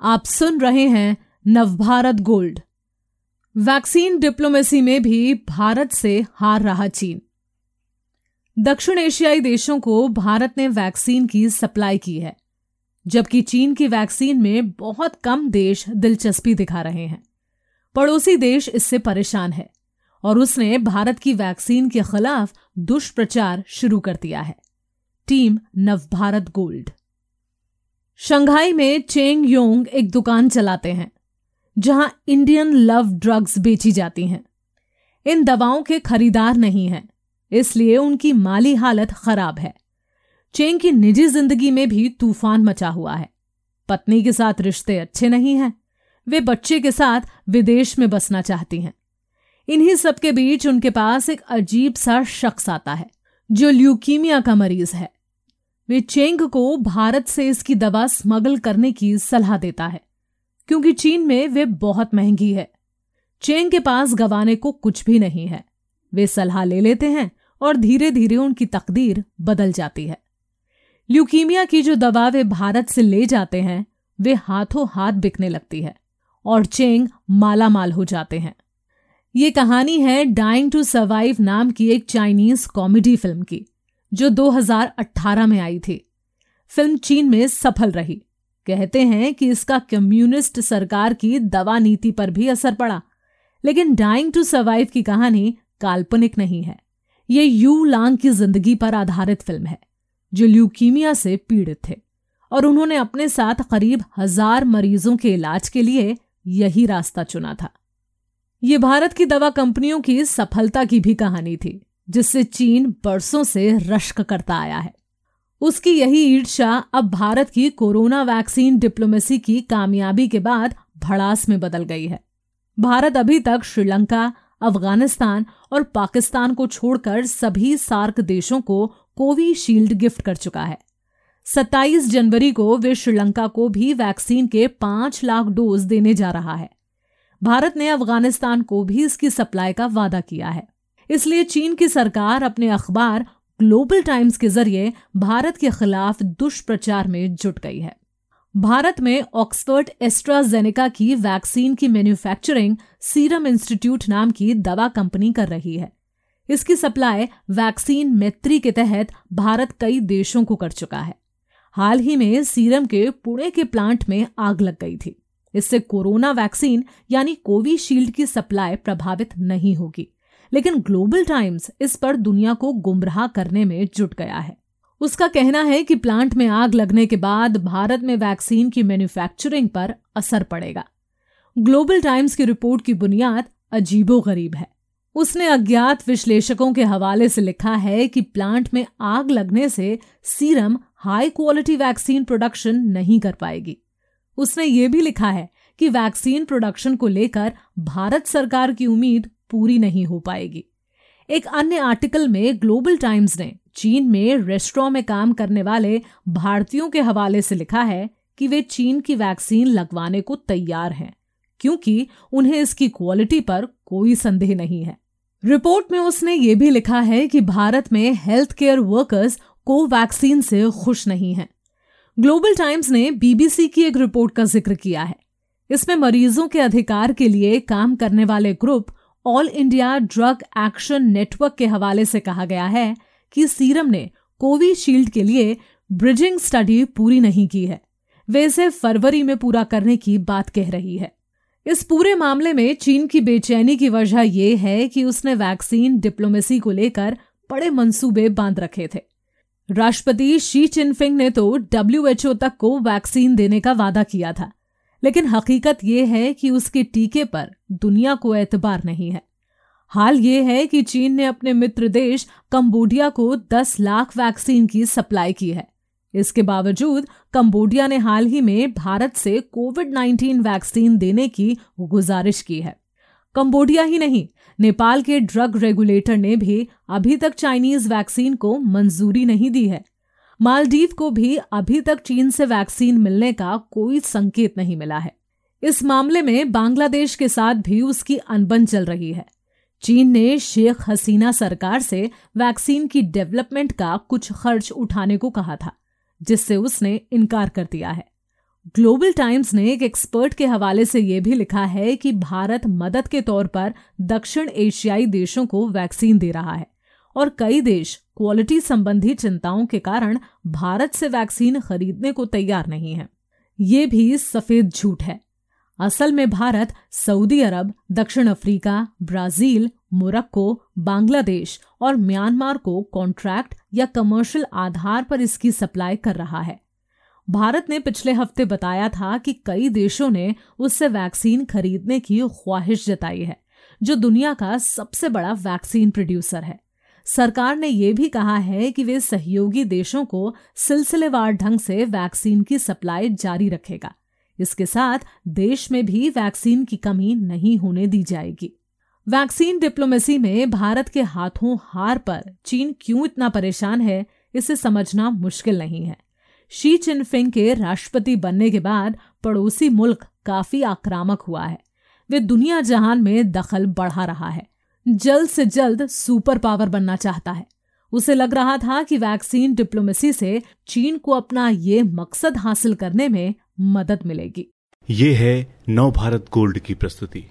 आप सुन रहे हैं नवभारत गोल्ड। वैक्सीन डिप्लोमेसी में भी भारत से हार रहा चीन। दक्षिण एशियाई देशों को भारत ने वैक्सीन की सप्लाई की है, जबकि चीन की वैक्सीन में बहुत कम देश दिलचस्पी दिखा रहे हैं। पड़ोसी देश इससे परेशान है और उसने भारत की वैक्सीन के खिलाफ दुष्प्रचार शुरू कर दिया है। Team Navbharat gold. शंघाई में चेंग योंग एक दुकान चलाते हैं, जहाँ इंडियन लव ड्रग्स बेची जाती हैं। इन दवाओं के खरीदार नहीं हैं, इसलिए उनकी माली हालत खराब है। चेंग की निजी ज़िंदगी में भी तूफ़ान मचा हुआ है। पत्नी के साथ रिश्ते अच्छे नहीं हैं, वे बच्चे के साथ विदेश में बसना चाहती हैं। इन्हीं सब के बीच उनके पास एक अजीब सा शख्स आता है, जो ल्यूकीमिया का मरीज़ है। वे चेंग को भारत से इसकी दवा स्मगल करने की सलाह देता है, क्योंकि चीन में वे बहुत महँगी है। चेंग के पास गवाने को कुछ भी नहीं है। वे सलाह ले लेते हैं और धीरे धीरे उनकी तकदीर बदल जाती है। ल्यूकीमिया की जो दवा वे भारत से ले जाते हैं, वे हाथों हाथ बिकने लगती है और चेंग माला माल हो जाते हैं। ये कहानी है डाइंग टू सर्वाइव नाम की एक चाइनीज़ कॉमेडी फ़िल्म की। जो 2018 में आई थी। फ़िल्म चीन में सफल रही। कहते हैं कि इसका कम्युनिस्ट सरकार की दवा नीति पर भी असर पड़ा। लेकिन डाइंग टू सर्वाइव की कहानी काल्पनिक नहीं है। ये यू लांग की ज़िंदगी पर आधारित फ़िल्म है, जो ल्यूकीमिया से पीड़ित थे। और उन्होंने अपने साथ करीब हज़ार मरीजों के इलाज के लिए यही रास्ता चुना था। ये भारत की दवा कंपनियों की सफलता की भी कहानी थी। जिससे चीन बरसों से रश्क करता आया है। उसकी यही ईर्षा अब भारत की कोरोना वैक्सीन डिप्लोमेसी की कामयाबी के बाद भड़ास में बदल गई है। भारत अभी तक श्रीलंका, अफ़गानिस्तान और पाकिस्तान को छोड़कर सभी सार्क देशों को कोविशील्ड गिफ्ट कर चुका है। 27 जनवरी को वे श्रीलंका को भी वैक्सीन के पाँच लाख डोज देने जा रहा है। भारत ने अफ़गानिस्तान को भी इसकी सप्लाई का वादा किया है। इसलिए चीन की सरकार अपने अखबार ग्लोबल टाइम्स के ज़रिए भारत के खिलाफ दुष्प्रचार में जुट गई है। भारत में ऑक्सफर्ड एस्ट्राजेनेका की वैक्सीन की मैन्युफैक्चरिंग सीरम इंस्टीट्यूट नाम की दवा कंपनी कर रही है। इसकी सप्लाई वैक्सीन मैत्री के तहत भारत कई देशों को कर चुका है। हाल ही में सीरम के पुणे के प्लांट में आग लग गई थी। इससे कोरोना वैक्सीन यानी कोविशील्ड की सप्लाई प्रभावित नहीं होगी। लेकिन ग्लोबल टाइम्स इस पर दुनिया को गुमराह करने में जुट गया है। उसका कहना है कि प्लांट में आग लगने के बाद भारत में वैक्सीन की मैन्युफैक्चरिंग पर असर पड़ेगा। ग्लोबल टाइम्स की रिपोर्ट की बुनियाद अजीबो गरीब है। उसने अज्ञात विश्लेषकों के हवाले से लिखा है कि प्लांट में आग लगने से Serum high quality vaccine production नहीं कर पाएगी। उसने ये भी लिखा है कि वैक्सीन प्रोडक्शन को लेकर भारत सरकार की उम्मीद पूरी नहीं हो पाएगी। एक अन्य आर्टिकल में ग्लोबल टाइम्स ने चीन में रेस्टोरेंट में काम करने वाले भारतीयों के हवाले से लिखा है कि वे चीन की वैक्सीन लगवाने को तैयार हैं, क्योंकि उन्हें इसकी क्वालिटी पर कोई संदेह नहीं है। रिपोर्ट में उसने ये भी लिखा है कि भारत में हेल्थ केयर वर्कर्स को वैक्सीन से खुश नहीं हैं। ग्लोबल टाइम्स ने बीबीसी की एक रिपोर्ट का ज़िक्र किया है। इसमें मरीजों के अधिकार के लिए काम करने वाले group All India Drug Action Network के हवाले से कहा गया है कि सीरम ने कोविशील्ड के लिए ब्रिजिंग स्टडी पूरी नहीं की है। वे इसे फरवरी में पूरा करने की बात कह रही है। इस पूरे मामले में चीन की बेचैनी की वजह यह है कि उसने वैक्सीन डिप्लोमेसी को लेकर बड़े मंसूबे बाँध रखे थे। राष्ट्रपति शी चिनफिंग ने तो डब्ल्यूएचओ तक को वैक्सीन देने का वादा किया था। लेकिन हकीकत यह है कि उसके टीके पर दुनिया को एतबार नहीं है। हाल ये है कि चीन ने अपने मित्र देश कंबोडिया को 10 लाख वैक्सीन की सप्लाई की है। इसके बावजूद कंबोडिया ने हाल ही में भारत से कोविड 19 वैक्सीन देने की गुजारिश की है। कंबोडिया ही नहीं, नेपाल के ड्रग रेगुलेटर ने भी अभी तक चाइनीज़ वैक्सीन को मंजूरी नहीं दी है। मालदीव को भी अभी तक चीन से वैक्सीन मिलने का कोई संकेत नहीं मिला है। इस मामले में बांग्लादेश के साथ भी उसकी अनबन चल रही है। चीन ने शेख हसीना सरकार से वैक्सीन की डेवलपमेंट का कुछ खर्च उठाने को कहा था, जिससे उसने इनकार कर दिया है। ग्लोबल टाइम्स ने एक एक्सपर्ट के हवाले से यह भी लिखा है कि भारत मदद के तौर पर दक्षिण एशियाई देशों को वैक्सीन दे रहा है। और कई देश क्वालिटी संबंधी चिंताओं के कारण भारत से वैक्सीन खरीदने को तैयार नहीं है। ये भी सफ़ेद झूठ है। असल में भारत सऊदी अरब, दक्षिण अफ्रीका, ब्राज़ील, मोरक्को, बांग्लादेश और म्यांमार को कॉन्ट्रैक्ट या कमर्शियल आधार पर इसकी सप्लाई कर रहा है। भारत ने पिछले हफ़्ते बताया था कि कई देशों ने उससे वैक्सीन खरीदने की ख्वाहिश जताई है, जो दुनिया का सबसे बड़ा वैक्सीन प्रोड्यूसर है। सरकार ने यह भी कहा है कि वे सहयोगी देशों को सिलसिलेवार ढंग से वैक्सीन की सप्लाई जारी रखेगा। इसके साथ देश में भी वैक्सीन की कमी नहीं होने दी जाएगी। वैक्सीन डिप्लोमेसी में भारत के हाथों हार पर चीन क्यों इतना परेशान है, इसे समझना मुश्किल नहीं है। शी चिनफिंग के राष्ट्रपति बनने के बाद पड़ोसी मुल्क काफ़ी आक्रामक हुआ है। वे दुनिया जहान में दखल बढ़ा रहा है। जल्द से जल्द सुपर पावर बनना चाहता है। उसे लग रहा था कि वैक्सीन डिप्लोमेसी से चीन को अपना ये मकसद हासिल करने में मदद मिलेगी। ये है नव भारत गोल्ड की प्रस्तुति।